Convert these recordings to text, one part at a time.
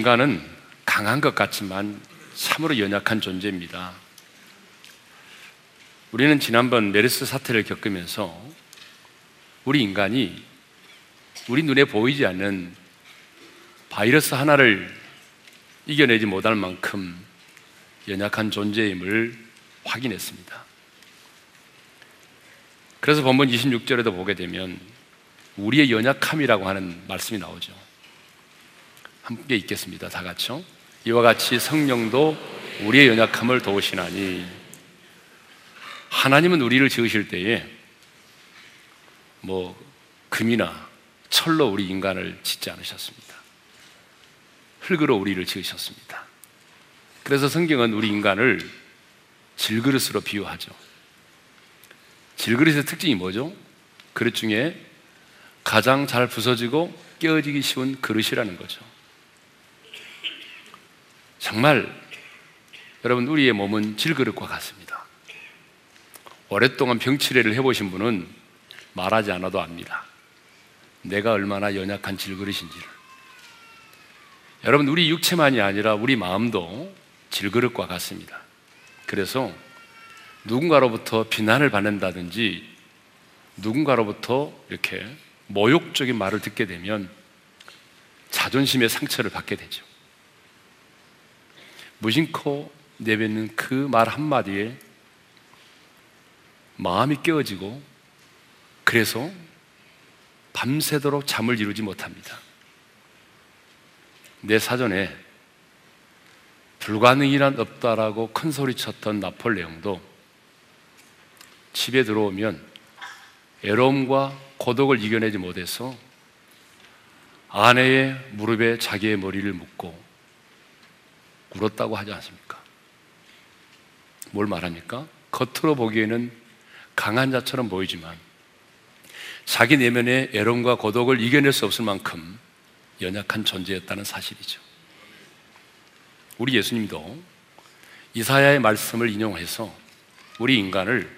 인간은 강한 것 같지만 참으로 연약한 존재입니다. 우리는 지난번 메르스 사태를 겪으면서 우리 인간이 우리 눈에 보이지 않는 바이러스 하나를 이겨내지 못할 만큼 연약한 존재임을 확인했습니다. 그래서 본문 26절에도 보게 되면 우리의 연약함이라고 하는 말씀이 나오죠. 함께 읽겠습니다. 다 같이요. 이와 같이 성령도 우리의 연약함을 도우시나니 하나님은 우리를 지으실 때에 뭐 금이나 철로 우리 인간을 짓지 않으셨습니다. 흙으로 우리를 지으셨습니다. 그래서 성경은 우리 인간을 질그릇으로 비유하죠. 질그릇의 특징이 뭐죠? 그릇 중에 가장 잘 부서지고 깨어지기 쉬운 그릇이라는 거죠. 정말 여러분 우리의 몸은 질그릇과 같습니다. 오랫동안 병치레를 해보신 분은 말하지 않아도 압니다. 내가 얼마나 연약한 질그릇인지를. 여러분 우리 육체만이 아니라 우리 마음도 질그릇과 같습니다. 그래서 누군가로부터 비난을 받는다든지 누군가로부터 이렇게 모욕적인 말을 듣게 되면 자존심의 상처를 받게 되죠. 무심코 내뱉는 그 말 한마디에 마음이 깨어지고 그래서 밤새도록 잠을 이루지 못합니다. 내 사전에 불가능이란 없다라고 큰 소리 쳤던 나폴레옹도 집에 들어오면 애로움과 고독을 이겨내지 못해서 아내의 무릎에 자기의 머리를 묻고 울었다고 하지 않습니까? 뭘 말합니까? 겉으로 보기에는 강한 자처럼 보이지만 자기 내면의 애로움과 고독을 이겨낼 수 없을 만큼 연약한 존재였다는 사실이죠. 우리 예수님도 이사야의 말씀을 인용해서 우리 인간을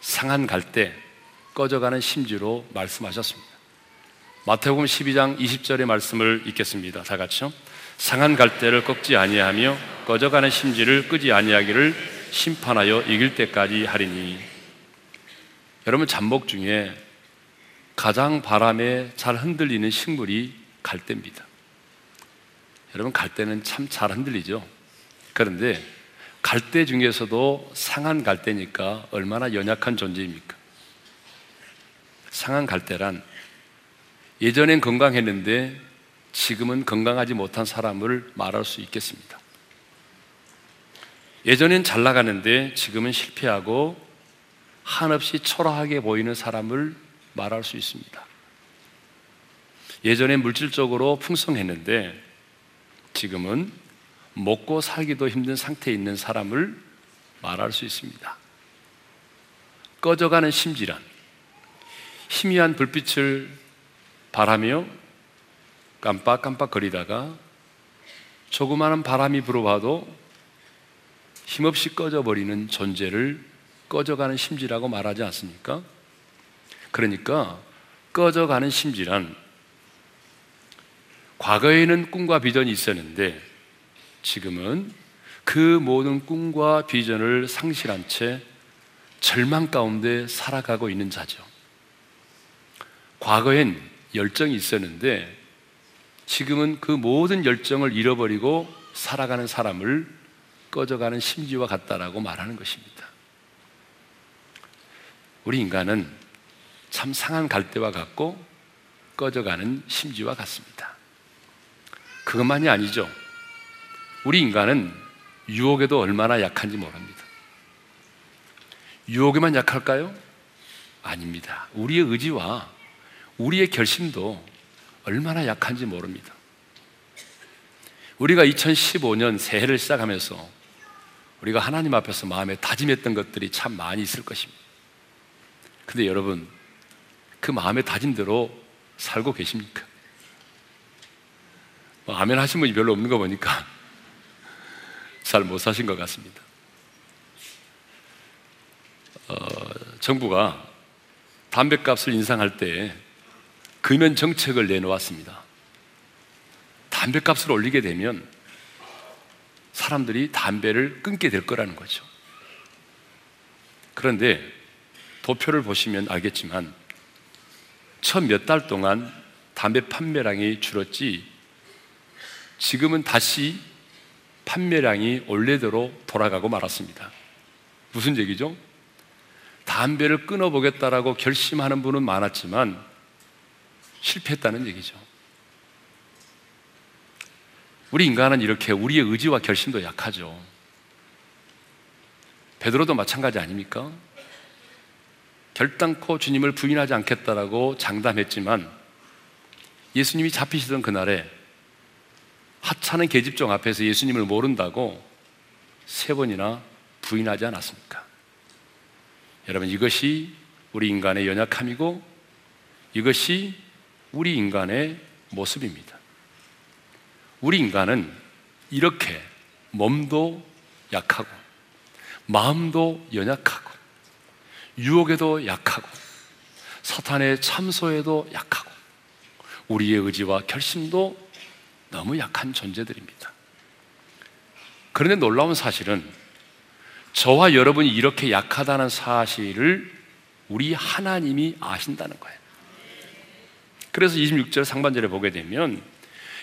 상한 갈대 꺼져가는 심지로 말씀하셨습니다. 마태복음 12장 20절의 말씀을 읽겠습니다. 다 같이요. 상한 갈대를 꺾지 아니하며 꺼져가는 심지를 끄지 아니하기를 심판하여 이길 때까지 하리니 여러분 잠복 중에 가장 바람에 잘 흔들리는 식물이 갈대입니다. 여러분 갈대는 참 잘 흔들리죠. 그런데 갈대 중에서도 상한 갈대니까 얼마나 연약한 존재입니까? 상한 갈대란 예전엔 건강했는데 지금은 건강하지 못한 사람을 말할 수 있겠습니다. 예전엔 잘 나가는데 지금은 실패하고 한없이 초라하게 보이는 사람을 말할 수 있습니다. 예전엔 물질적으로 풍성했는데 지금은 먹고 살기도 힘든 상태에 있는 사람을 말할 수 있습니다. 꺼져가는 심지란 희미한 불빛을 바라며 깜빡깜빡 거리다가 조그마한 바람이 불어봐도 힘없이 꺼져버리는 존재를 꺼져가는 심지라고 말하지 않습니까? 그러니까 꺼져가는 심지란 과거에는 꿈과 비전이 있었는데 지금은 그 모든 꿈과 비전을 상실한 채 절망 가운데 살아가고 있는 자죠. 과거엔 열정이 있었는데 지금은 그 모든 열정을 잃어버리고 살아가는 사람을 꺼져가는 심지와 같다라고 말하는 것입니다. 우리 인간은 참 상한 갈대와 같고 꺼져가는 심지와 같습니다. 그것만이 아니죠. 우리 인간은 유혹에도 얼마나 약한지 모릅니다. 유혹에만 약할까요? 아닙니다. 우리의 의지와 우리의 결심도 얼마나 약한지 모릅니다. 우리가 2015년 새해를 시작하면서 우리가 하나님 앞에서 마음에 다짐했던 것들이 참 많이 있을 것입니다. 근데 여러분, 그 마음의 다짐대로 살고 계십니까? 뭐 아멘 하신 분이 별로 없는 거 보니까 잘 못 사신 것 같습니다. 어, 정부가 담배값을 인상할 때 금연 정책을 내놓았습니다. 담배값을 올리게 되면 사람들이 담배를 끊게 될 거라는 거죠. 그런데 도표를 보시면 알겠지만 첫 몇 달 동안 담배 판매량이 줄었지 지금은 다시 판매량이 원래대로 돌아가고 말았습니다. 무슨 얘기죠? 담배를 끊어보겠다라고 결심하는 분은 많았지만 실패했다는 얘기죠. 우리 인간은 이렇게 우리의 의지와 결심도 약하죠. 베드로도 마찬가지 아닙니까? 결단코 주님을 부인하지 않겠다라고 장담했지만 예수님이 잡히시던 그날에 하찮은 계집종 앞에서 예수님을 모른다고 세 번이나 부인하지 않았습니까? 여러분 이것이 우리 인간의 연약함이고 이것이 우리 인간의 모습입니다. 우리 인간은 이렇게 몸도 약하고 마음도 연약하고 유혹에도 약하고 사탄의 참소에도 약하고 우리의 의지와 결심도 너무 약한 존재들입니다. 그런데 놀라운 사실은 저와 여러분이 이렇게 약하다는 사실을 우리 하나님이 아신다는 거예요. 그래서 26절 상반절에 보게 되면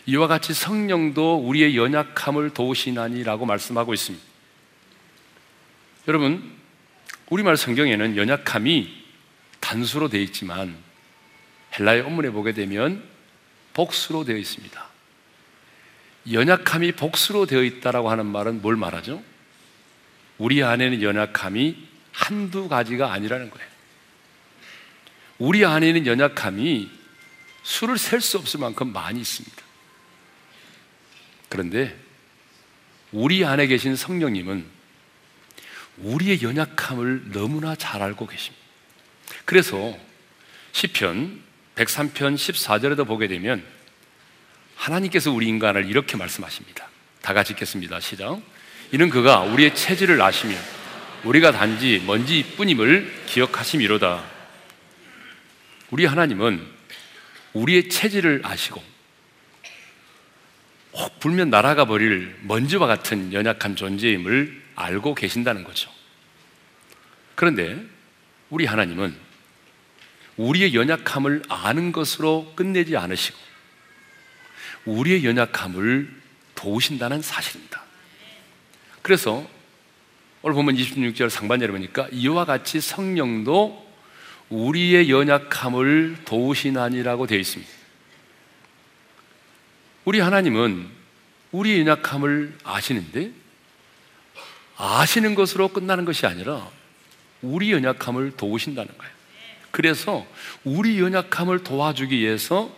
이와 같이 성령도 우리의 연약함을 도우시나니라고 말씀하고 있습니다. 여러분, 우리말 성경에는 연약함이 단수로 되어 있지만 헬라의 원문에 보게 되면 복수로 되어 있습니다. 연약함이 복수로 되어 있다라고 하는 말은 뭘 말하죠? 우리 안에는 연약함이 한두 가지가 아니라는 거예요. 우리 안에는 연약함이 수를 셀 수 없을 만큼 많이 있습니다. 그런데 우리 안에 계신 성령님은 우리의 연약함을 너무나 잘 알고 계십니다. 그래서 시편 103편 14절에도 보게 되면 하나님께서 우리 인간을 이렇게 말씀하십니다. 다 같이 읽겠습니다. 시작. 이는 그가 우리의 체질을 아시며 우리가 단지 먼지뿐임을 기억하심이로다. 우리 하나님은 우리의 체질을 아시고 혹 불면 날아가 버릴 먼지와 같은 연약한 존재임을 알고 계신다는 거죠. 그런데 우리 하나님은 우리의 연약함을 아는 것으로 끝내지 않으시고 우리의 연약함을 도우신다는 사실입니다. 그래서 오늘 보면 26절 상반절에 보니까 이와 같이 성령도 우리의 연약함을 도우시나니라고 되어 있습니다. 우리 하나님은 우리의 연약함을 아시는데 아시는 것으로 끝나는 것이 아니라 우리 연약함을 도우신다는 거예요. 그래서 우리 연약함을 도와주기 위해서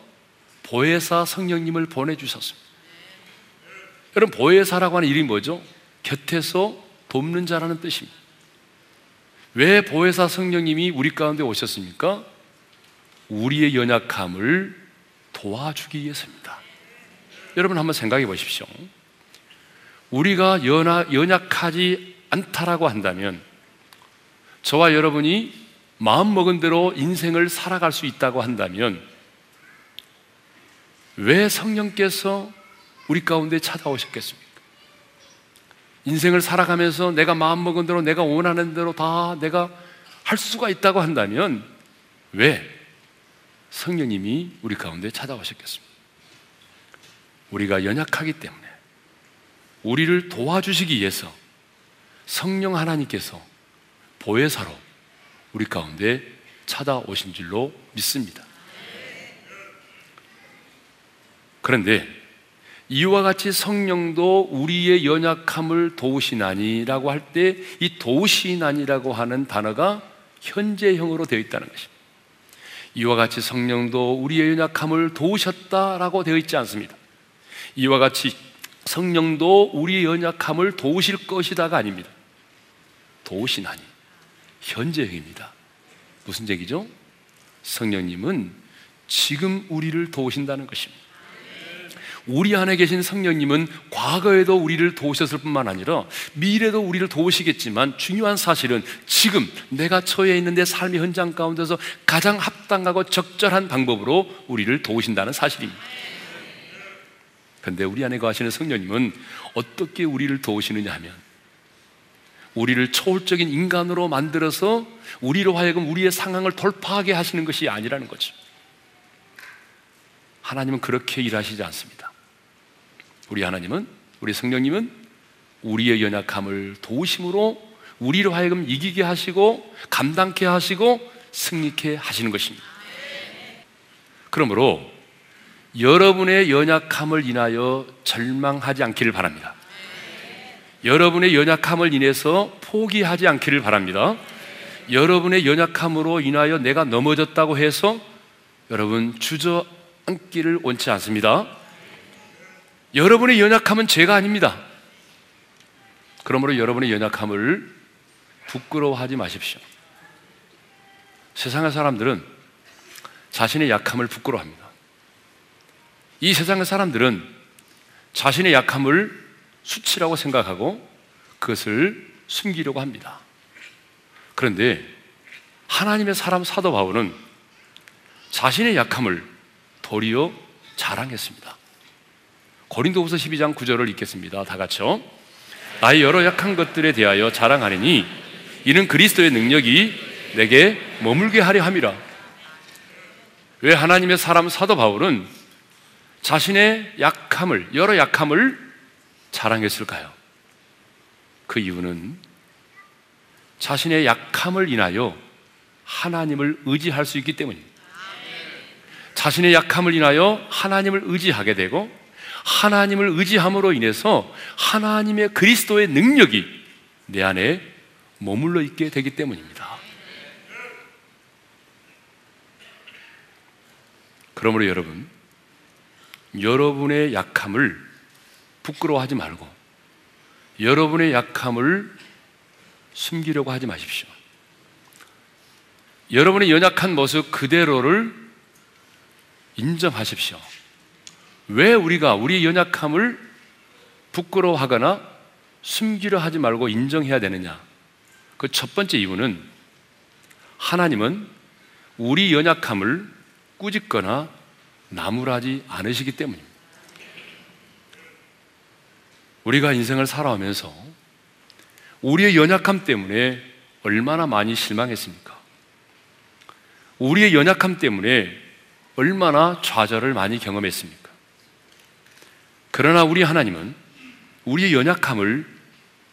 보혜사 성령님을 보내주셨습니다. 여러분, 보혜사라고 하는 이름이 뭐죠? 곁에서 돕는 자라는 뜻입니다. 왜 보혜사 성령님이 우리 가운데 오셨습니까? 우리의 연약함을 도와주기 위해서입니다. 여러분 한번 생각해 보십시오. 우리가 연하, 연약하지 않다라고 한다면 저와 여러분이 마음 먹은 대로 인생을 살아갈 수 있다고 한다면 왜 성령께서 우리 가운데 찾아오셨겠습니까? 인생을 살아가면서 내가 마음 먹은 대로 내가 원하는 대로 다 내가 할 수가 있다고 한다면 왜 성령님이 우리 가운데 찾아오셨겠습니까? 우리가 연약하기 때문에 우리를 도와주시기 위해서 성령 하나님께서 보혜사로 우리 가운데 찾아오신 줄로 믿습니다. 그런데 이와 같이 성령도 우리의 연약함을 도우시나니라고 할 때 이 도우시나니라고 하는 단어가 현재형으로 되어 있다는 것입니다. 이와 같이 성령도 우리의 연약함을 도우셨다라고 되어 있지 않습니다. 이와 같이 성령도 우리의 연약함을 도우실 것이다가 아닙니다. 도우시나니 현재형입니다. 무슨 얘기죠? 성령님은 지금 우리를 도우신다는 것입니다. 우리 안에 계신 성령님은 과거에도 우리를 도우셨을 뿐만 아니라 미래도 우리를 도우시겠지만 중요한 사실은 지금 내가 처해 있는 내 삶의 현장 가운데서 가장 합당하고 적절한 방법으로 우리를 도우신다는 사실입니다. 그런데 우리 안에 거하시는 성령님은 어떻게 우리를 도우시느냐 하면 우리를 초월적인 인간으로 만들어서 우리로 하여금 우리의 상황을 돌파하게 하시는 것이 아니라는 거죠. 하나님은 그렇게 일하시지 않습니다. 우리 하나님은, 우리 성령님은 우리의 연약함을 도우심으로 우리로 하여금 이기게 하시고 감당케 하시고 승리케 하시는 것입니다. 그러므로 여러분의 연약함을 인하여 절망하지 않기를 바랍니다. 여러분의 연약함을 인해서 포기하지 않기를 바랍니다. 여러분의 연약함으로 인하여 내가 넘어졌다고 해서 여러분 주저앉기를 원치 않습니다. 여러분의 연약함은 죄가 아닙니다. 그러므로 여러분의 연약함을 부끄러워하지 마십시오. 세상의 사람들은 자신의 약함을 부끄러워합니다. 이 세상의 사람들은 자신의 약함을 수치라고 생각하고 그것을 숨기려고 합니다. 그런데 하나님의 사람 사도 바울은 자신의 약함을 도리어 자랑했습니다. 고린도후서 12장 9절을 읽겠습니다. 다 같이요. 나의 여러 약한 것들에 대하여 자랑하리니 이는 그리스도의 능력이 내게 머물게 하려 함이라. 왜 하나님의 사람 사도 바울은 자신의 약함을 여러 약함을 자랑했을까요? 그 이유는 자신의 약함을 인하여 하나님을 의지할 수 있기 때문입니다. 자신의 약함을 인하여 하나님을 의지하게 되고 하나님을 의지함으로 인해서 하나님의 그리스도의 능력이 내 안에 머물러 있게 되기 때문입니다. 그러므로 여러분, 여러분의 약함을 부끄러워하지 말고 여러분의 약함을 숨기려고 하지 마십시오. 여러분의 연약한 모습 그대로를 인정하십시오. 왜 우리가 우리의 연약함을 부끄러워하거나 숨기려 하지 말고 인정해야 되느냐? 그 첫 번째 이유는 하나님은 우리 연약함을 꾸짖거나 나무라지 않으시기 때문입니다. 우리가 인생을 살아오면서 우리의 연약함 때문에 얼마나 많이 실망했습니까? 우리의 연약함 때문에 얼마나 좌절을 많이 경험했습니까? 그러나 우리 하나님은 우리의 연약함을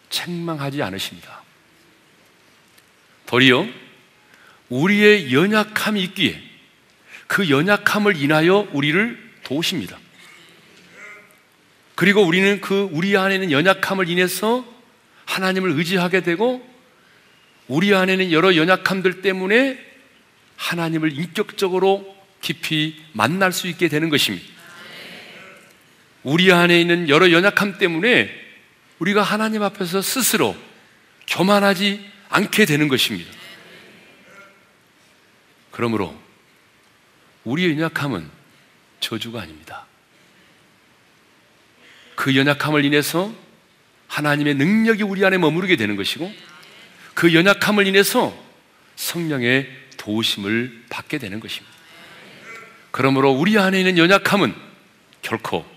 책망하지 않으십니다. 도리어 우리의 연약함이 있기에 그 연약함을 인하여 우리를 도우십니다. 그리고 우리는 그 우리 안에는 연약함을 인해서 하나님을 의지하게 되고 우리 안에 는 여러 연약함들 때문에 하나님을 인격적으로 깊이 만날 수 있게 되는 것입니다. 우리 안에 있는 여러 연약함 때문에 우리가 하나님 앞에서 스스로 교만하지 않게 되는 것입니다. 그러므로 우리의 연약함은 저주가 아닙니다. 그 연약함을 인해서 하나님의 능력이 우리 안에 머무르게 되는 것이고 그 연약함을 인해서 성령의 도우심을 받게 되는 것입니다. 그러므로 우리 안에 있는 연약함은 결코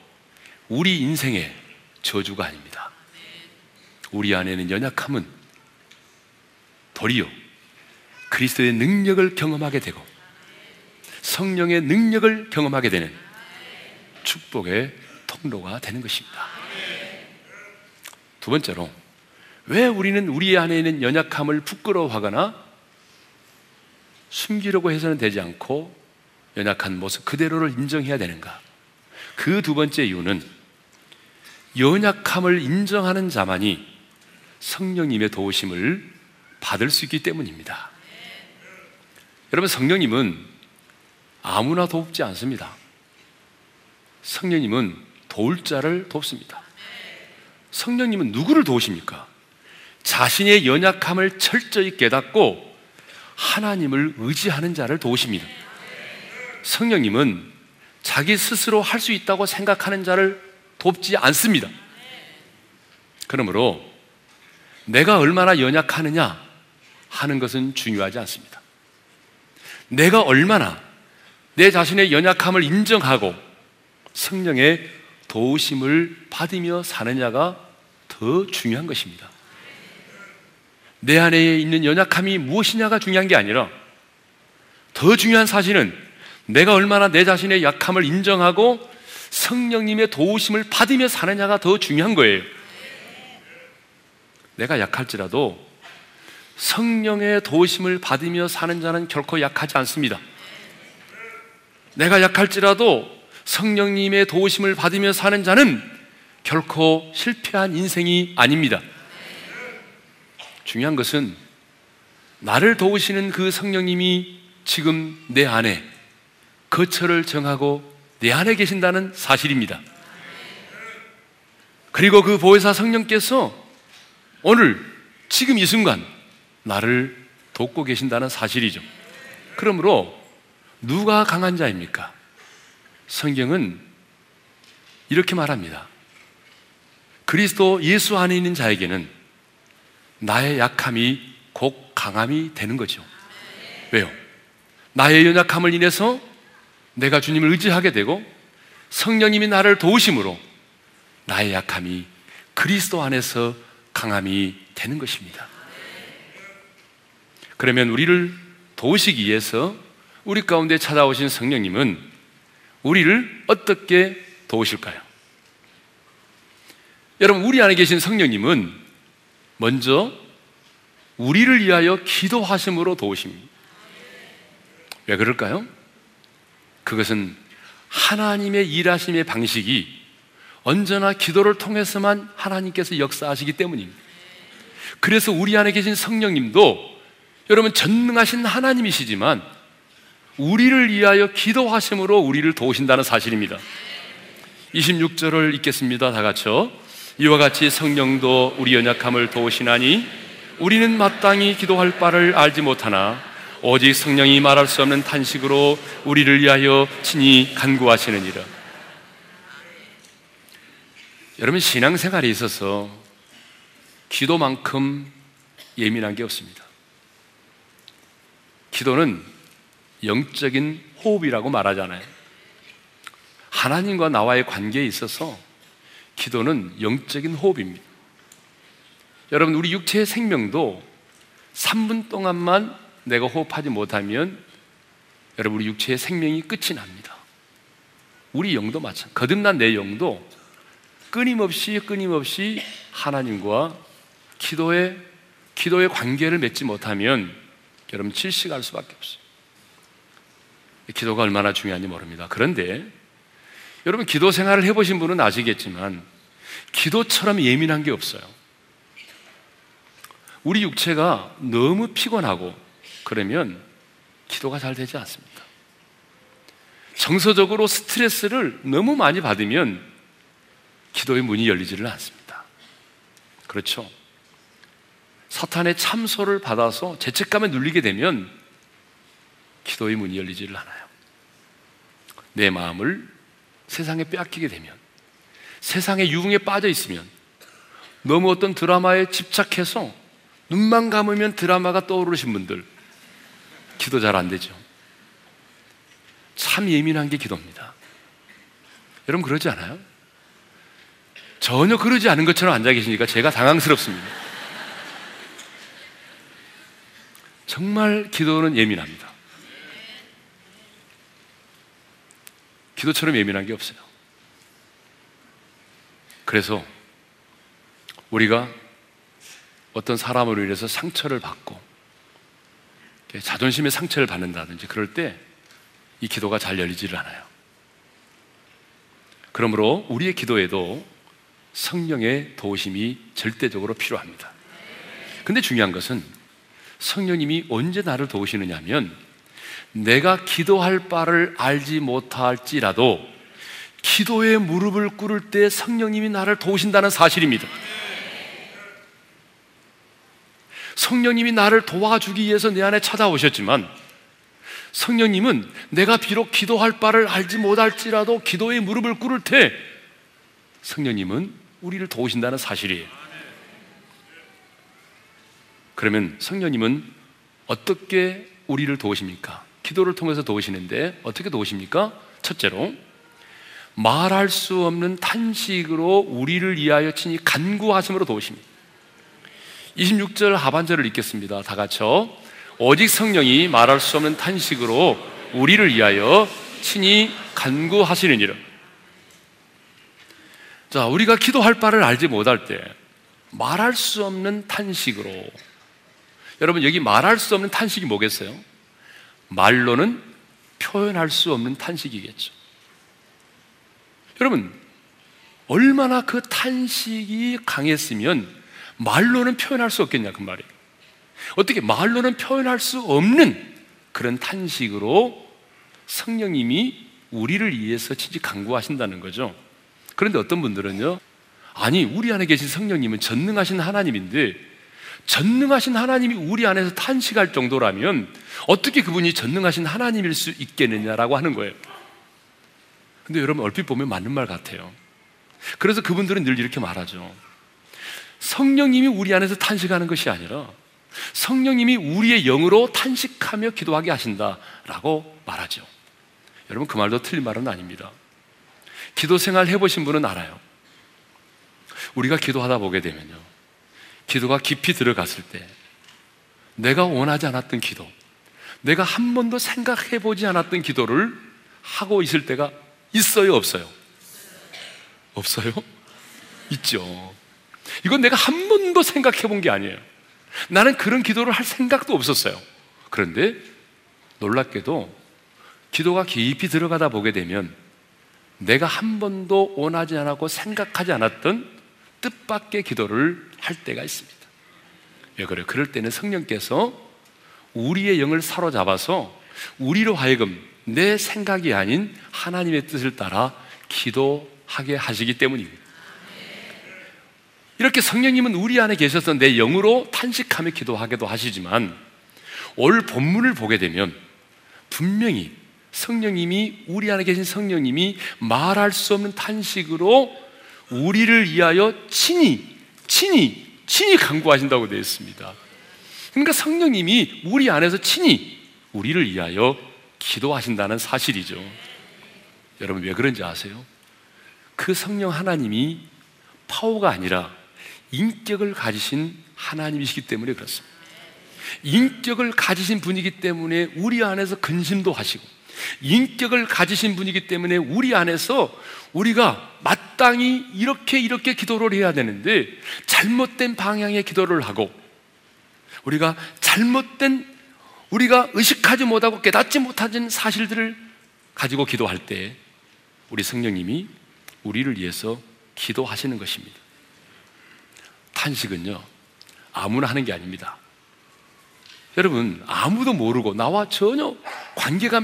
우리 인생의 저주가 아닙니다. 우리 안에 있는 연약함은 도리어 그리스도의 능력을 경험하게 되고 성령의 능력을 경험하게 되는 축복의 통로가 되는 것입니다. 두 번째로, 왜 우리는 우리 안에 있는 연약함을 부끄러워하거나 숨기려고 해서는 되지 않고 연약한 모습 그대로를 인정해야 되는가? 그 두 번째 이유는 연약함을 인정하는 자만이 성령님의 도우심을 받을 수 있기 때문입니다. 여러분, 성령님은 아무나 돕지 않습니다. 성령님은 도울 자를 돕습니다. 성령님은 누구를 도우십니까? 자신의 연약함을 철저히 깨닫고 하나님을 의지하는 자를 도우십니다. 성령님은 자기 스스로 할 수 있다고 생각하는 자를 돕지 않습니다. 그러므로 내가 얼마나 연약하느냐 하는 것은 중요하지 않습니다. 내가 얼마나 내 자신의 연약함을 인정하고 성령의 도우심을 받으며 사느냐가 더 중요한 것입니다. 내 안에 있는 연약함이 무엇이냐가 중요한 게 아니라 더 중요한 사실은 내가 얼마나 내 자신의 약함을 인정하고 성령님의 도우심을 받으며 사느냐가 더 중요한 거예요. 내가 약할지라도 성령의 도우심을 받으며 사는 자는 결코 약하지 않습니다. 내가 약할지라도 성령님의 도우심을 받으며 사는 자는 결코 실패한 인생이 아닙니다. 중요한 것은 나를 도우시는 그 성령님이 지금 내 안에 거처를 정하고 내 안에 계신다는 사실입니다. 그리고 그 보혜사 성령께서 오늘 지금 이 순간 나를 돕고 계신다는 사실이죠. 그러므로 누가 강한 자입니까? 성경은 이렇게 말합니다. 그리스도 예수 안에 있는 자에게는 나의 약함이 곧 강함이 되는 거죠. 왜요? 나의 연약함을 인해서 내가 주님을 의지하게 되고 성령님이 나를 도우심으로 나의 약함이 그리스도 안에서 강함이 되는 것입니다. 그러면 우리를 도우시기 위해서 우리 가운데 찾아오신 성령님은 우리를 어떻게 도우실까요? 여러분, 우리 안에 계신 성령님은 먼저 우리를 위하여 기도하심으로 도우십니다. 왜 그럴까요? 그것은 하나님의 일하심의 방식이 언제나 기도를 통해서만 하나님께서 역사하시기 때문입니다. 그래서 우리 안에 계신 성령님도 여러분 전능하신 하나님이시지만 우리를 위하여 기도하심으로 우리를 도우신다는 사실입니다. 26절을 읽겠습니다. 다 같이요. 이와 같이 성령도 우리 연약함을 도우시나니 우리는 마땅히 기도할 바를 알지 못하나 오직 성령이 말할 수 없는 탄식으로 우리를 위하여 친히 간구하시느니라. 여러분 신앙생활에 있어서 기도만큼 예민한 게 없습니다. 기도는 영적인 호흡이라고 말하잖아요. 하나님과 나와의 관계에 있어서 기도는 영적인 호흡입니다. 여러분, 우리 육체의 생명도 3분 동안만 내가 호흡하지 못하면 여러분, 우리 육체의 생명이 끝이 납니다. 우리 영도 마찬가지. 거듭난 내 영도 끊임없이 끊임없이 하나님과 기도의 기도의 관계를 맺지 못하면 여러분 질식할 수밖에 없어요. 기도가 얼마나 중요한지 모릅니다. 그런데 여러분 기도 생활을 해보신 분은 아시겠지만 기도처럼 예민한 게 없어요. 우리 육체가 너무 피곤하고 그러면 기도가 잘 되지 않습니다. 정서적으로 스트레스를 너무 많이 받으면 기도의 문이 열리지를 않습니다. 그렇죠? 사탄의 참소를 받아서 죄책감에 눌리게 되면 기도의 문이 열리지를 않아요. 내 마음을 세상에 빼앗기게 되면 세상의 유흥에 빠져 있으면 너무 어떤 드라마에 집착해서 눈만 감으면 드라마가 떠오르신 분들 기도 잘 안 되죠. 참 예민한 게 기도입니다. 여러분 그러지 않아요? 전혀 그러지 않은 것처럼 앉아 계시니까 제가 당황스럽습니다. 정말 기도는 예민합니다. 기도처럼 예민한 게 없어요. 그래서 우리가 어떤 사람으로 인해서 상처를 받고 자존심의 상처를 받는다든지 그럴 때 이 기도가 잘 열리지를 않아요. 그러므로 우리의 기도에도 성령의 도우심이 절대적으로 필요합니다. 근데 중요한 것은 성령님이 언제 나를 도우시느냐 하면 내가 기도할 바를 알지 못할지라도 기도에 무릎을 꿇을 때 성령님이 나를 도우신다는 사실입니다. 성령님이 나를 도와주기 위해서 내 안에 찾아오셨지만 성령님은 내가 비록 기도할 바를 알지 못할지라도 기도에 무릎을 꿇을 때 성령님은 우리를 도우신다는 사실이에요. 그러면 성령님은 어떻게 우리를 도우십니까? 기도를 통해서 도우시는데 어떻게 도우십니까? 첫째로 말할 수 없는 탄식으로 우리를 위하여 친히 간구하심으로 도우십니다. 26절 하반절을 읽겠습니다. 다 같이요. 오직 성령이 말할 수 없는 탄식으로 우리를 위하여 친히 간구하시느니라. 자, 우리가 기도할 바를 알지 못할 때 말할 수 없는 탄식으로 여러분 여기 말할 수 없는 탄식이 뭐겠어요? 말로는 표현할 수 없는 탄식이겠죠. 여러분 얼마나 그 탄식이 강했으면 말로는 표현할 수 없겠냐 그 말이에요. 어떻게 말로는 표현할 수 없는 그런 탄식으로 성령님이 우리를 위해서 진짜 강구하신다는 거죠. 그런데 어떤 분들은요, 아니, 우리 안에 계신 성령님은 전능하신 하나님인데, 전능하신 하나님이 우리 안에서 탄식할 정도라면, 어떻게 그분이 전능하신 하나님일 수 있겠느냐라고 하는 거예요. 근데 여러분, 얼핏 보면 맞는 말 같아요. 그래서 그분들은 늘 이렇게 말하죠. 성령님이 우리 안에서 탄식하는 것이 아니라, 성령님이 우리의 영으로 탄식하며 기도하게 하신다라고 말하죠. 여러분, 그 말도 틀린 말은 아닙니다. 기도 생활 해보신 분은 알아요. 우리가 기도하다 보게 되면요. 기도가 깊이 들어갔을 때 내가 원하지 않았던 기도, 내가 한 번도 생각해 보지 않았던 기도를 하고 있을 때가 있어요, 없어요? 없어요? 있죠. 이건 내가 한 번도 생각해 본 게 아니에요. 나는 그런 기도를 할 생각도 없었어요. 그런데 놀랍게도 기도가 깊이 들어가다 보게 되면 내가 한 번도 원하지 않았고 생각하지 않았던 뜻밖의 기도를 할 때가 있습니다. 왜 그래요? 그럴 때는 성령께서 우리의 영을 사로잡아서 우리로 하여금 내 생각이 아닌 하나님의 뜻을 따라 기도하게 하시기 때문입니다. 이렇게 성령님은 우리 안에 계셔서 내 영으로 탄식하며 기도하게도 하시지만 올 본문을 보게 되면 분명히 성령님이 우리 안에 계신 성령님이 말할 수 없는 탄식으로 우리를 위하여 친히 친히 친히 강구하신다고 되어 있습니다. 그러니까 성령님이 우리 안에서 친히 우리를 위하여 기도하신다는 사실이죠. 여러분 왜 그런지 아세요? 그 성령 하나님이 파워가 아니라 인격을 가지신 하나님이시기 때문에 그렇습니다. 인격을 가지신 분이기 때문에 우리 안에서 근심도 하시고 인격을 가지신 분이기 때문에 우리 안에서 우리가 마땅히 이렇게 이렇게 기도를 해야 되는데 잘못된 방향의 기도를 하고 우리가 잘못된 우리가 의식하지 못하고 깨닫지 못하는 사실들을 가지고 기도할 때 우리 성령님이 우리를 위해서 기도하시는 것입니다. 탄식은요, 아무나 하는 게 아닙니다. 여러분, 아무도 모르고 나와 전혀 관계가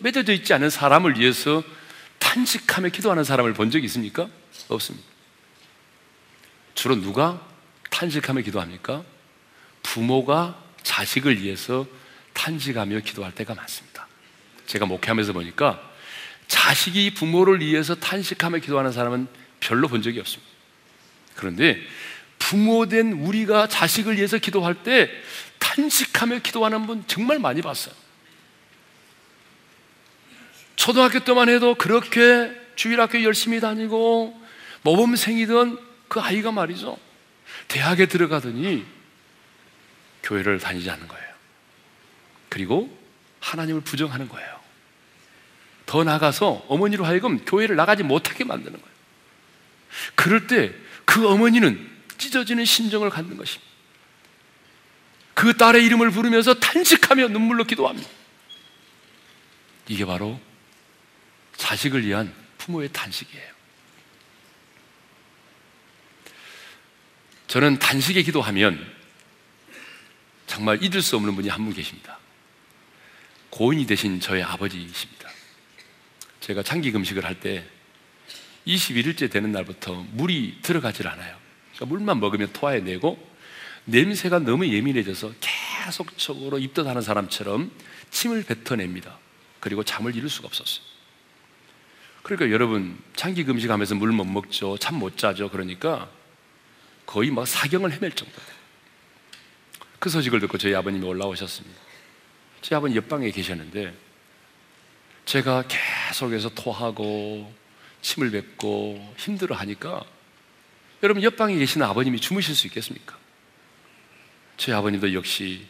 맺어져 있지 않은 사람을 위해서 탄식하며 기도하는 사람을 본 적이 있습니까? 없습니다. 주로 누가 탄식하며 기도합니까? 부모가 자식을 위해서 탄식하며 기도할 때가 많습니다. 제가 목회하면서 보니까 자식이 부모를 위해서 탄식하며 기도하는 사람은 별로 본 적이 없습니다. 그런데 부모된 우리가 자식을 위해서 기도할 때 탄식하며 기도하는 분 정말 많이 봤어요. 초등학교 때만 해도 그렇게 주일학교 열심히 다니고 모범생이던 그 아이가 말이죠. 대학에 들어가더니 교회를 다니지 않는 거예요. 그리고 하나님을 부정하는 거예요. 더 나가서 어머니로 하여금 교회를 나가지 못하게 만드는 거예요. 그럴 때 그 어머니는 찢어지는 심정을 갖는 것입니다. 그 딸의 이름을 부르면서 탄식하며 눈물로 기도합니다. 이게 바로 자식을 위한 부모의 탄식이에요. 저는 단식에 기도하면 정말 잊을 수 없는 분이 한 분 계십니다. 고인이 되신 저의 아버지이십니다. 제가 장기 금식을 할 때 21일째 되는 날부터 물이 들어가질 않아요. 그러니까 물만 먹으면 토해내고 냄새가 너무 예민해져서 계속적으로 입덧하는 사람처럼 침을 뱉어냅니다. 그리고 잠을 이룰 수가 없었어요. 그러니까 여러분 장기 금식하면서 물 못 먹죠, 잠 못 자죠. 그러니까 거의 막 사경을 헤맬 정도예요. 그 소식을 듣고 저희 아버님이 올라오셨습니다. 저희 아버님 옆방에 계셨는데 제가 계속해서 토하고 침을 뱉고 힘들어 하니까 여러분 옆방에 계시는 아버님이 주무실 수 있겠습니까? 저희 아버님도 역시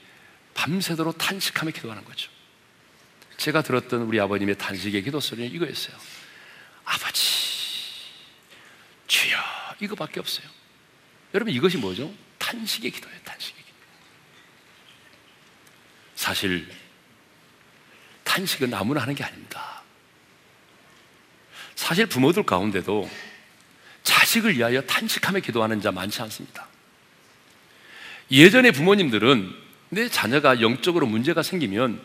밤새도록 탄식하며 기도하는 거죠. 제가 들었던 우리 아버님의 단식의 기도 소리는 이거였어요. 아버지, 주여, 이거밖에 없어요. 여러분 이것이 뭐죠? 탄식의 기도예요, 탄식의 기도. 사실 탄식은 아무나 하는 게 아닙니다. 사실 부모들 가운데도 자식을 위하여 탄식하며 기도하는 자 많지 않습니다. 예전에 부모님들은 내 자녀가 영적으로 문제가 생기면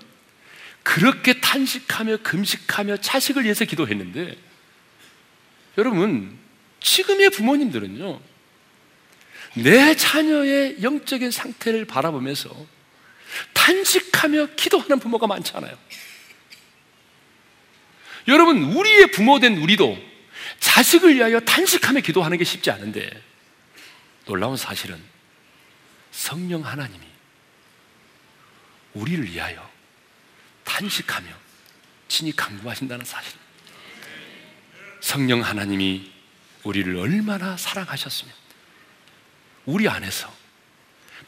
그렇게 탄식하며 금식하며 자식을 위해서 기도했는데 여러분 지금의 부모님들은요 내 자녀의 영적인 상태를 바라보면서 탄식하며 기도하는 부모가 많잖아요. 여러분, 우리의 부모 된 우리도 자식을 위하여 탄식하며 기도하는 게 쉽지 않은데 놀라운 사실은 성령 하나님이 우리를 위하여 탄식하며 친히 강구하신다는 사실. 성령 하나님이 우리를 얼마나 사랑하셨으면 우리 안에서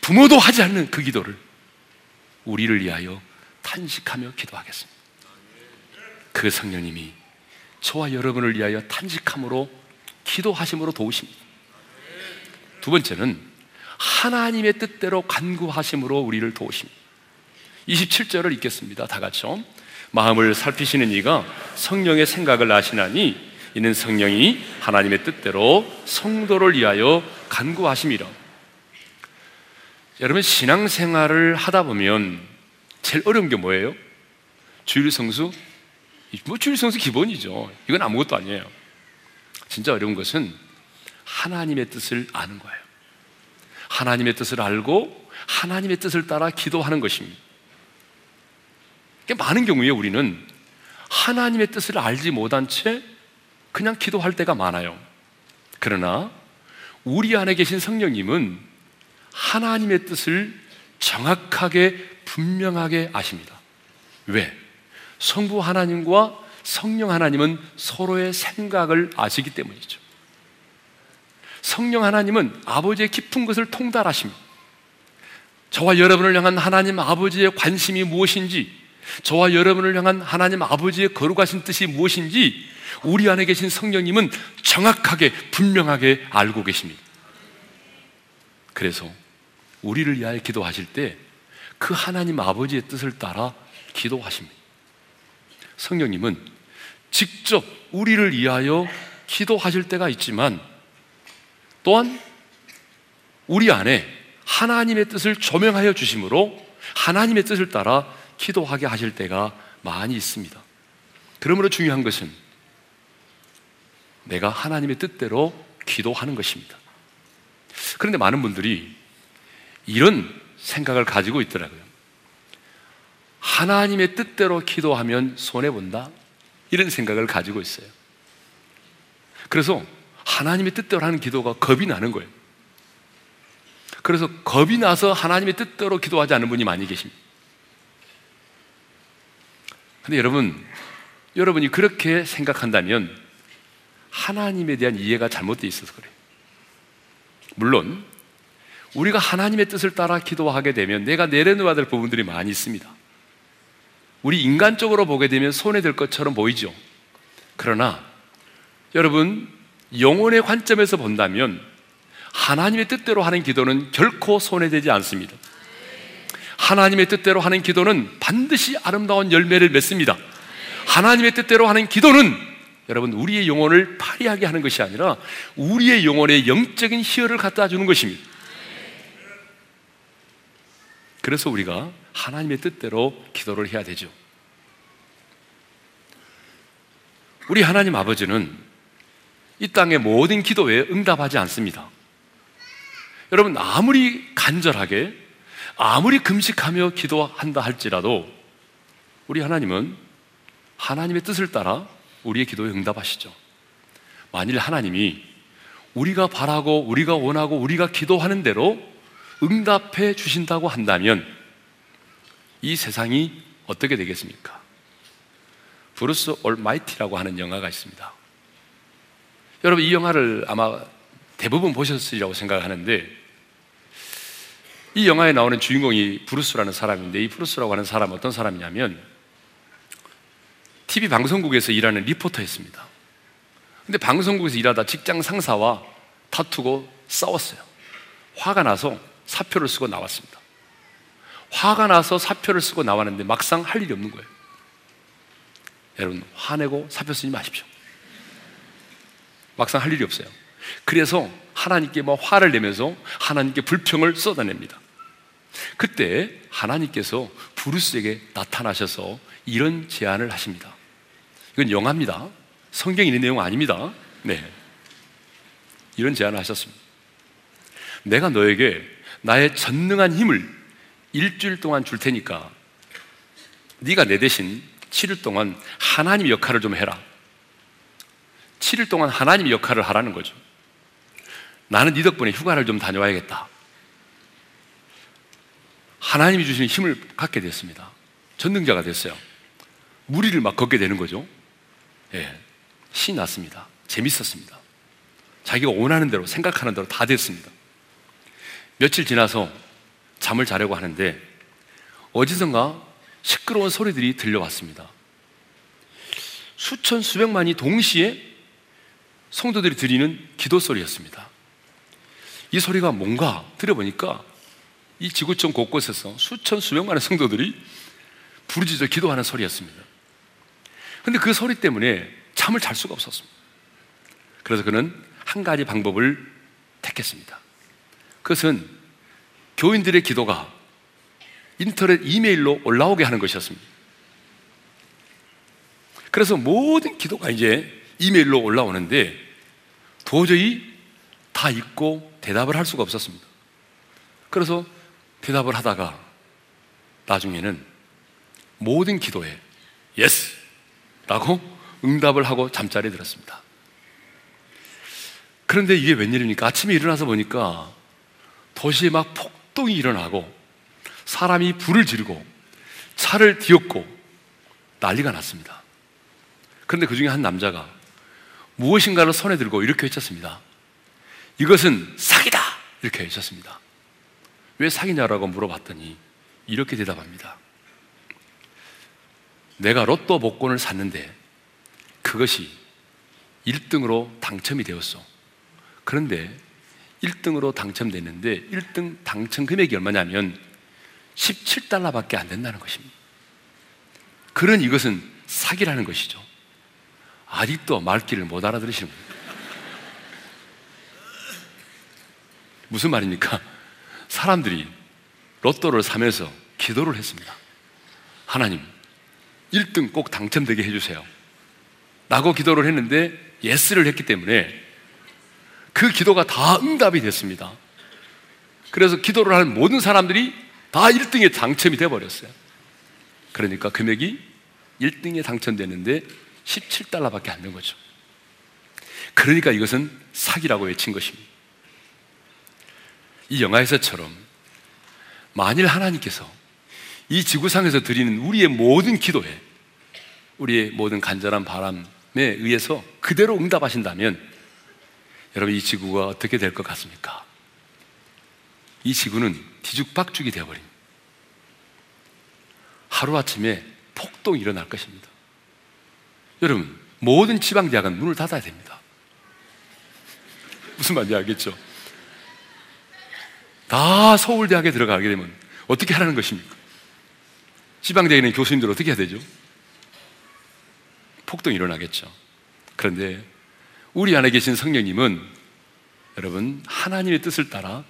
부모도 하지 않는 그 기도를 우리를 위하여 탄식하며 기도하겠습니다. 그 성령님이 저와 여러분을 위하여 탄식함으로 기도하심으로 도우십니다. 두 번째는 하나님의 뜻대로 간구하심으로 우리를 도우십니다. 27절을 읽겠습니다. 다 같이요. 마음을 살피시는 이가 성령의 생각을 아시나니 이는 성령이 하나님의 뜻대로 성도를 위하여 간구하심이라. 여러분 신앙생활을 하다 보면 제일 어려운 게 뭐예요? 주일 성수? 뭐 주일 성수 기본이죠. 이건 아무것도 아니에요. 진짜 어려운 것은 하나님의 뜻을 아는 거예요. 하나님의 뜻을 알고 하나님의 뜻을 따라 기도하는 것입니다. 많은 경우에 우리는 하나님의 뜻을 알지 못한 채 그냥 기도할 때가 많아요. 그러나 우리 안에 계신 성령님은 하나님의 뜻을 정확하게 분명하게 아십니다. 왜? 성부 하나님과 성령 하나님은 서로의 생각을 아시기 때문이죠. 성령 하나님은 아버지의 깊은 것을 통달하십니다. 저와 여러분을 향한 하나님 아버지의 관심이 무엇인지, 저와 여러분을 향한 하나님 아버지의 거룩하신 뜻이 무엇인지, 우리 안에 계신 성령님은 정확하게, 분명하게 알고 계십니다. 그래서 우리를 위하여 기도하실 때 그 하나님 아버지의 뜻을 따라 기도하십니다. 성령님은 직접 우리를 위하여 기도하실 때가 있지만 또한 우리 안에 하나님의 뜻을 조명하여 주심으로 하나님의 뜻을 따라 기도하게 하실 때가 많이 있습니다. 그러므로 중요한 것은 내가 하나님의 뜻대로 기도하는 것입니다. 그런데 많은 분들이 이런 생각을 가지고 있더라고요. 하나님의 뜻대로 기도하면 손해본다? 이런 생각을 가지고 있어요. 그래서 하나님의 뜻대로 하는 기도가 겁이 나는 거예요. 그래서 겁이 나서 하나님의 뜻대로 기도하지 않는 분이 많이 계십니다. 근데 여러분, 여러분이 그렇게 생각한다면 하나님에 대한 이해가 잘못되어 있어서 그래요. 물론, 우리가 하나님의 뜻을 따라 기도하게 되면 내가 내려놓아야 될 부분들이 많이 있습니다. 우리 인간적으로 보게 되면 손해될 것처럼 보이죠. 그러나 여러분, 영혼의 관점에서 본다면 하나님의 뜻대로 하는 기도는 결코 손해되지 않습니다. 하나님의 뜻대로 하는 기도는 반드시 아름다운 열매를 맺습니다. 하나님의 뜻대로 하는 기도는 여러분 우리의 영혼을 파리하게 하는 것이 아니라 우리의 영혼에 영적인 희열을 갖다 주는 것입니다. 그래서 우리가 하나님의 뜻대로 기도를 해야 되죠. 우리 하나님 아버지는 이 땅의 모든 기도에 응답하지 않습니다. 여러분, 아무리 간절하게, 아무리 금식하며 기도한다 할지라도 우리 하나님은 하나님의 뜻을 따라 우리의 기도에 응답하시죠. 만일 하나님이 우리가 바라고, 우리가 원하고, 우리가 기도하는 대로 응답해 주신다고 한다면 이 세상이 어떻게 되겠습니까? 브루스 올마이티라고 하는 영화가 있습니다. 여러분 이 영화를 아마 대부분 보셨으리라고 생각하는데 이 영화에 나오는 주인공이 브루스라는 사람인데 이 브루스라고 하는 사람 어떤 사람이냐면 TV 방송국에서 일하는 리포터였습니다. 근데 방송국에서 일하다 직장 상사와 다투고 싸웠어요. 화가 나서 사표를 쓰고 나왔습니다. 화가 나서 사표를 쓰고 나왔는데 막상 할 일이 없는 거예요. 여러분, 화내고 사표 쓰지 마십시오. 막상 할 일이 없어요. 그래서 하나님께 뭐 화를 내면서 하나님께 불평을 쏟아냅니다. 그때 하나님께서 부르스에게 나타나셔서 이런 제안을 하십니다. 이건 영화입니다. 성경에 있는 내용 아닙니다. 네. 이런 제안을 하셨습니다. 내가 너에게 나의 전능한 힘을 일주일 동안 줄 테니까 네가 내 대신 7일 동안 하나님 역할을 좀 해라. 7일 동안 하나님 역할을 하라는 거죠. 나는 네 덕분에 휴가를 좀 다녀와야겠다. 하나님이 주시는 힘을 갖게 됐습니다. 전능자가 됐어요. 무리를 막 걷게 되는 거죠. 예. 신이 났습니다. 재밌었습니다. 자기가 원하는 대로, 생각하는 대로 다 됐습니다. 며칠 지나서 잠을 자려고 하는데 어디선가 시끄러운 소리들이 들려왔습니다. 수천, 수백만이 동시에 성도들이 드리는 기도 소리였습니다. 이 소리가 뭔가 들어보니까 이 지구촌 곳곳에서 수천, 수백만의 성도들이 부르짖어 기도하는 소리였습니다. 근데 그 소리 때문에 잠을 잘 수가 없었습니다. 그래서 그는 한 가지 방법을 택했습니다. 그것은 교인들의 기도가 인터넷 이메일로 올라오게 하는 것이었습니다. 그래서 모든 기도가 이제 이메일로 올라오는데 도저히 다 읽고 대답을 할 수가 없었습니다. 그래서 대답을 하다가 나중에는 모든 기도에 yes! 라고 응답을 하고 잠자리에 들었습니다. 그런데 이게 웬일입니까? 아침에 일어나서 보니까 도시에 막 폭동이 일어나고 사람이 불을 지르고 차를 뒤엎고 난리가 났습니다. 그런데 그 중에 한 남자가 무엇인가를 손에 들고 이렇게 외쳤습니다. 이것은 사기다! 이렇게 외쳤습니다. 왜 사기냐라고 물어봤더니 이렇게 대답합니다. 내가 로또 복권을 샀는데 그것이 1등으로 당첨이 되었어. 그런데 1등으로 당첨됐는데 1등 당첨 금액이 얼마냐면 17달러밖에 안 된다는 것입니다. 그런 이것은 사기라는 것이죠. 아직도 말귀를 못 알아들으시는 거예요. 무슨 말입니까? 사람들이 로또를 사면서 기도를 했습니다. 하나님, 1등 꼭 당첨되게 해주세요. 라고 기도를 했는데 예스를 했기 때문에 그 기도가 다 응답이 됐습니다. 그래서 기도를 하는 모든 사람들이 다 1등에 당첨이 돼버렸어요. 그러니까 금액이 1등에 당첨됐는데 17달러밖에 안 된 거죠. 그러니까 이것은 사기라고 외친 것입니다. 이 영화에서처럼 만일 하나님께서 이 지구상에서 드리는 우리의 모든 기도에 우리의 모든 간절한 바람에 의해서 그대로 응답하신다면 여러분 이 지구가 어떻게 될 것 같습니까? 이 지구는 뒤죽박죽이 되어버립니다. 하루아침에 폭동이 일어날 것입니다. 여러분, 모든 지방대학은 문을 닫아야 됩니다. 무슨 말인지 알겠죠? 다 서울대학에 들어가게 되면 어떻게 하라는 것입니까? 지방대에 있는 교수님들 어떻게 해야 되죠? 폭동이 일어나겠죠. 그런데 우리 안에 계신 성령님은 여러분 하나님의 뜻을 따라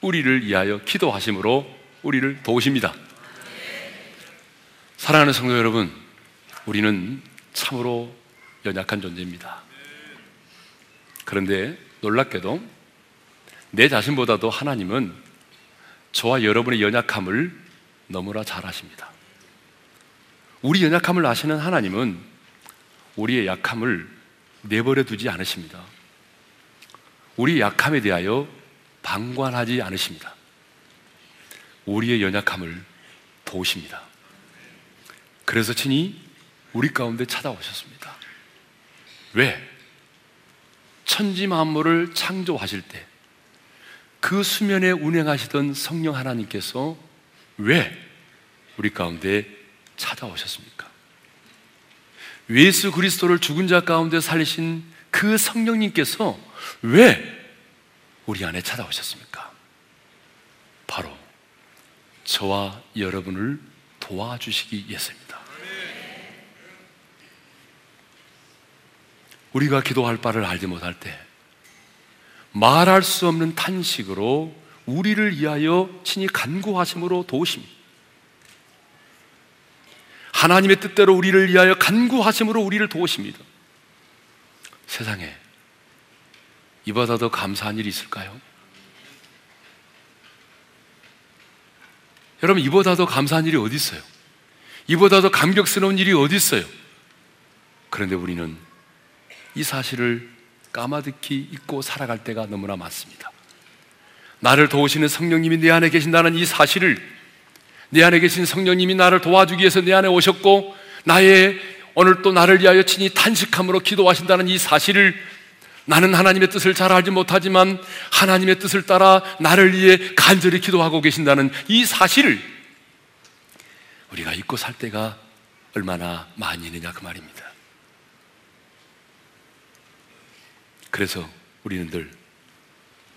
우리를 위하여 기도하심으로 우리를 도우십니다. 사랑하는 성도 여러분, 우리는 참으로 연약한 존재입니다. 그런데 놀랍게도 내 자신보다도 하나님은 저와 여러분의 연약함을 너무나 잘 아십니다. 우리 연약함을 아시는 하나님은 우리의 약함을 내버려 두지 않으십니다. 우리 약함에 대하여 방관하지 않으십니다. 우리의 연약함을 도우십니다. 그래서 친히 우리 가운데 찾아오셨습니다. 왜? 천지 만물을 창조하실 때 그 수면에 운행하시던 성령 하나님께서 왜 우리 가운데 찾아오셨습니까? 예수 그리스도를 죽은 자 가운데 살리신 그 성령님께서 왜 우리 안에 찾아오셨습니까? 바로 저와 여러분을 도와주시기 위해서입니다. 우리가 기도할 바를 알지 못할 때 말할 수 없는 탄식으로 우리를 위하여 친히 간구하심으로 도우십니다. 하나님의 뜻대로 우리를 위하여 간구하심으로 우리를 도우십니다. 세상에 이보다 더 감사한 일이 있을까요? 여러분 이보다 더 감사한 일이 어디 있어요? 이보다 더 감격스러운 일이 어디 있어요? 그런데 우리는 이 사실을 까마득히 잊고 살아갈 때가 너무나 많습니다. 나를 도우시는 성령님이 내 안에 계신다는 이 사실을 내 안에 계신 성령님이 나를 도와주기 위해서 내 안에 오셨고 나의 오늘 또 나를 위하여 친히 탄식함으로 기도하신다는 이 사실을 나는 하나님의 뜻을 잘 알지 못하지만 하나님의 뜻을 따라 나를 위해 간절히 기도하고 계신다는 이 사실을 우리가 잊고 살 때가 얼마나 많이 있느냐 그 말입니다. 그래서 우리는 늘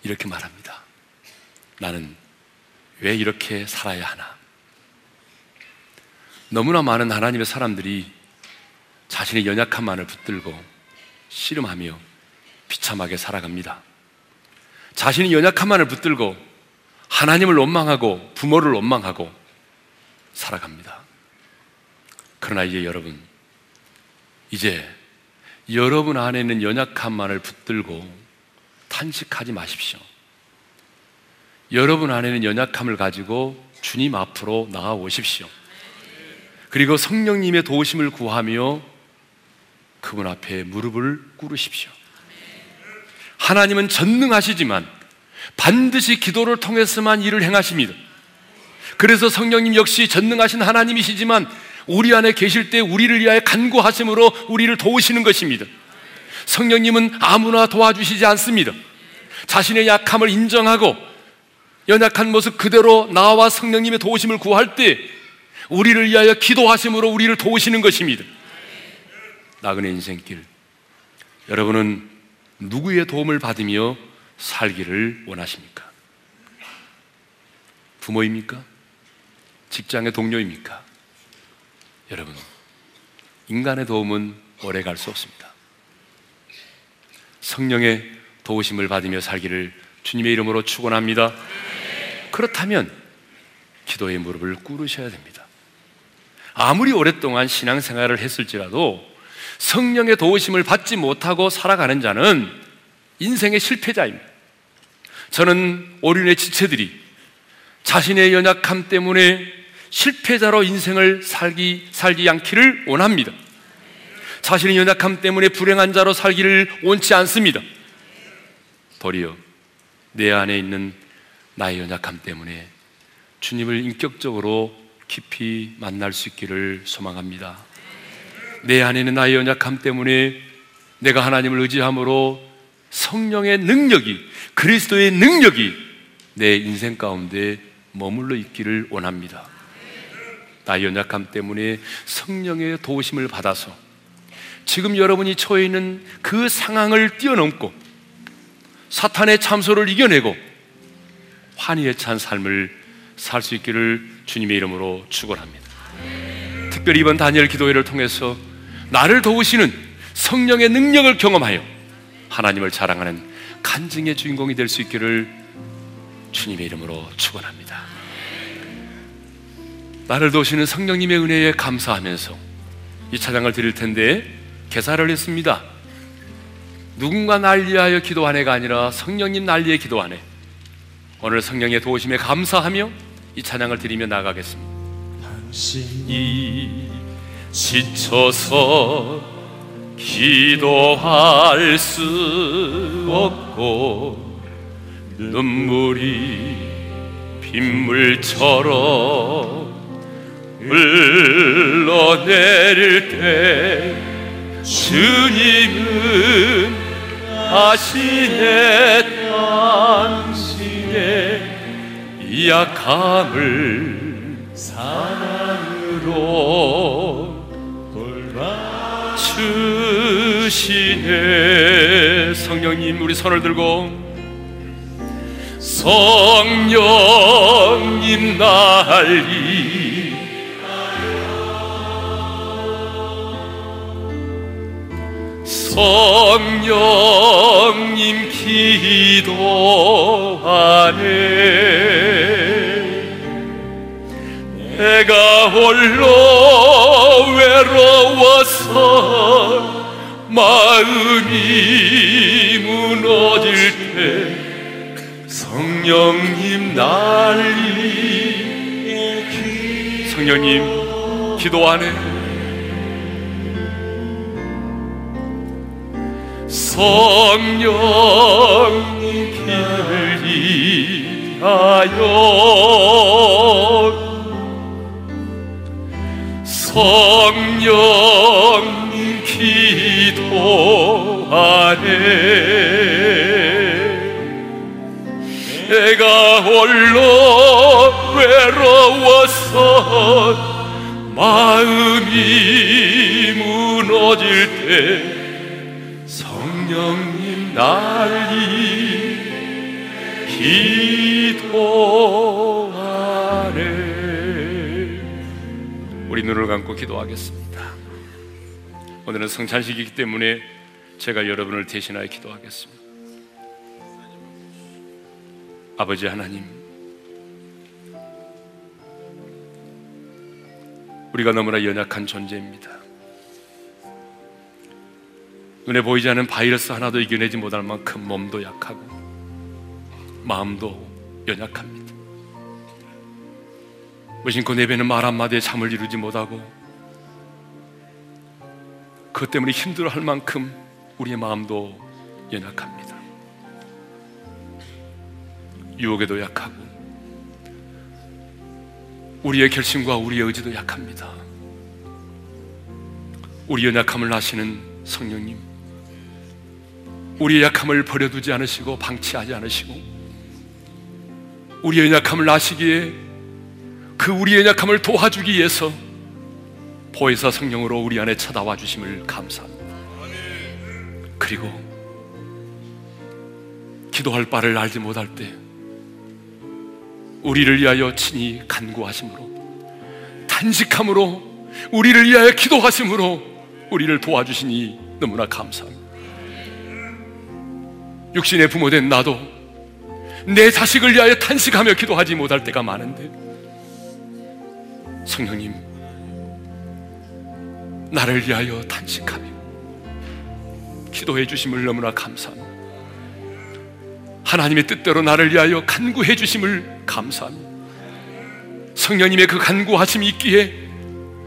이렇게 말합니다. 나는 왜 이렇게 살아야 하나? 너무나 많은 하나님의 사람들이 자신의 연약함만을 붙들고 씨름하며 비참하게 살아갑니다. 자신의 연약함만을 붙들고 하나님을 원망하고 부모를 원망하고 살아갑니다. 그러나 이제 여러분, 이제 여러분 안에 있는 연약함만을 붙들고 탄식하지 마십시오. 여러분 안에는 연약함을 가지고 주님 앞으로 나아오십시오. 그리고 성령님의 도우심을 구하며 그분 앞에 무릎을 꿇으십시오. 하나님은 전능하시지만 반드시 기도를 통해서만 일을 행하십니다. 그래서 성령님 역시 전능하신 하나님이시지만 우리 안에 계실 때 우리를 위하여 간구하심으로 우리를 도우시는 것입니다. 성령님은 아무나 도와주시지 않습니다. 자신의 약함을 인정하고 연약한 모습 그대로 나와 성령님의 도우심을 구할 때 우리를 위하여 기도하심으로 우리를 도우시는 것입니다. 나그네 인생길. 여러분은 누구의 도움을 받으며 살기를 원하십니까? 부모입니까? 직장의 동료입니까? 여러분, 인간의 도움은 오래 갈 수 없습니다. 성령의 도우심을 받으며 살기를 주님의 이름으로 축원합니다. 그렇다면 기도의 무릎을 꿇으셔야 됩니다. 아무리 오랫동안 신앙생활을 했을지라도 성령의 도우심을 받지 못하고 살아가는 자는 인생의 실패자입니다. 저는 오륜의 지체들이 자신의 연약함 때문에 실패자로 인생을 살기, 살지 않기를 원합니다. 자신의 연약함 때문에 불행한 자로 살기를 원치 않습니다. 도리어 내 안에 있는 나의 연약함 때문에 주님을 인격적으로 깊이 만날 수 있기를 소망합니다. 내 안에 는 나의 연약함 때문에 내가 하나님을 의지함으로 성령의 능력이 그리스도의 능력이 내 인생 가운데 머물러 있기를 원합니다. 나의 연약함 때문에 성령의 도우심을 받아서 지금 여러분이 처해 있는 그 상황을 뛰어넘고 사탄의 참소를 이겨내고 환희에 찬 삶을 살 수 있기를 주님의 이름으로 축원합니다. 특별히 이번 다니엘 기도회를 통해서 나를 도우시는 성령의 능력을 경험하여 하나님을 자랑하는 간증의 주인공이 될 수 있기를 주님의 이름으로 축원합니다. 나를 도우시는 성령님의 은혜에 감사하면서 이 찬양을 드릴 텐데 개사를 했습니다. 누군가 날 위하여 기도하네가 아니라 성령님 날 위해 기도하네. 오늘 성령의 도우심에 감사하며 이 찬양을 드리며 나가겠습니다. 당신이 지쳐서 기도할 수 없고 눈물이 빗물처럼 흘러내릴 때 주님은 하시네 당신의 약함을 사랑으로 돌봐주시네. 성령님 우리 손을 들고 성령님 날 성령님 기도하네. 내가 홀로 외로워서 마음이 무너질 때 성령님 날리 성령님 기도하네 성령님 길을 이하여 성령님 기도하네 내가 홀로 외로워서 마음이 무너질 때 성령님 날이 기도하네. 우리 눈을 감고 기도하겠습니다. 오늘은 성찬식이기 때문에 제가 여러분을 대신하여 기도하겠습니다. 아버지 하나님 우리가 너무나 연약한 존재입니다 눈에 보이지 않는 바이러스 하나도 이겨내지 못할 만큼 몸도 약하고 마음도 연약합니다. 무심코 내뱉는 말 한마디에 잠을 이루지 못하고 그것 때문에 힘들어할 만큼 우리의 마음도 연약합니다. 유혹에도 약하고 우리의 결심과 우리의 의지도 약합니다. 우리 연약함을 아시는 성령님 우리의 약함을 버려두지 않으시고 방치하지 않으시고 우리의 약함을 아시기에 그 우리의 약함을 도와주기 위해서 보혜사 성령으로 우리 안에 찾아와 주심을 감사합니다. 그리고 기도할 바를 알지 못할 때 우리를 위하여 친히 간구하심으로 단식함으로 우리를 위하여 기도하심으로 우리를 도와주시니 너무나 감사합니다. 육신의 부모된 나도 내 자식을 위하여 탄식하며 기도하지 못할 때가 많은데 성령님 나를 위하여 탄식하며 기도해 주심을 너무나 감사합니다. 하나님의 뜻대로 나를 위하여 간구해 주심을 감사합니다. 성령님의 그 간구하심이 있기에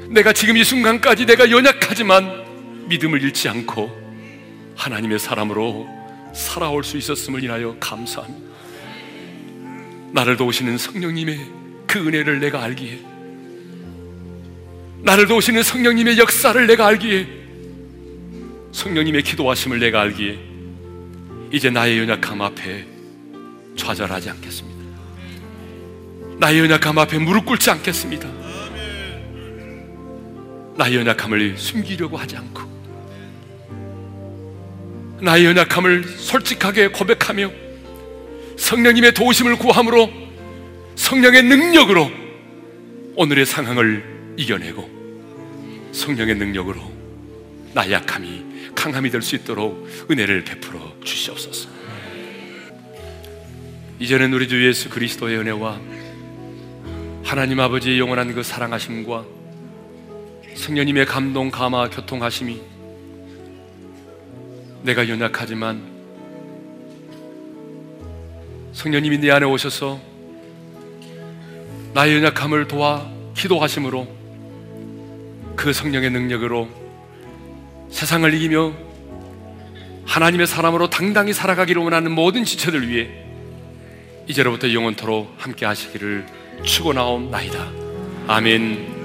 내가 지금 이 순간까지 내가 연약하지만 믿음을 잃지 않고 하나님의 사람으로 살아올 수 있었음을 인하여 감사합니다. 나를 도우시는 성령님의 그 은혜를 내가 알기에 나를 도우시는 성령님의 역사를 내가 알기에 성령님의 기도하심을 내가 알기에 이제 나의 연약함 앞에 좌절하지 않겠습니다. 나의 연약함 앞에 무릎 꿇지 않겠습니다. 나의 연약함을 숨기려고 하지 않고 나의 연약함을 솔직하게 고백하며 성령님의 도우심을 구함으로 성령의 능력으로 오늘의 상황을 이겨내고 성령의 능력으로 나의 약함이 강함이 될 수 있도록 은혜를 베풀어 주시옵소서. 이제는 우리 주 예수 그리스도의 은혜와 하나님 아버지의 영원한 그 사랑하심과 성령님의 감동, 감화, 교통하심이 내가 연약하지만 성령님이 내 안에 오셔서 나의 연약함을 도와 기도하심으로 그 성령의 능력으로 세상을 이기며 하나님의 사람으로 당당히 살아가기를 원하는 모든 지체들 위해 이제로부터 영원토록 함께 하시기를 축원하옵나이다. 아멘.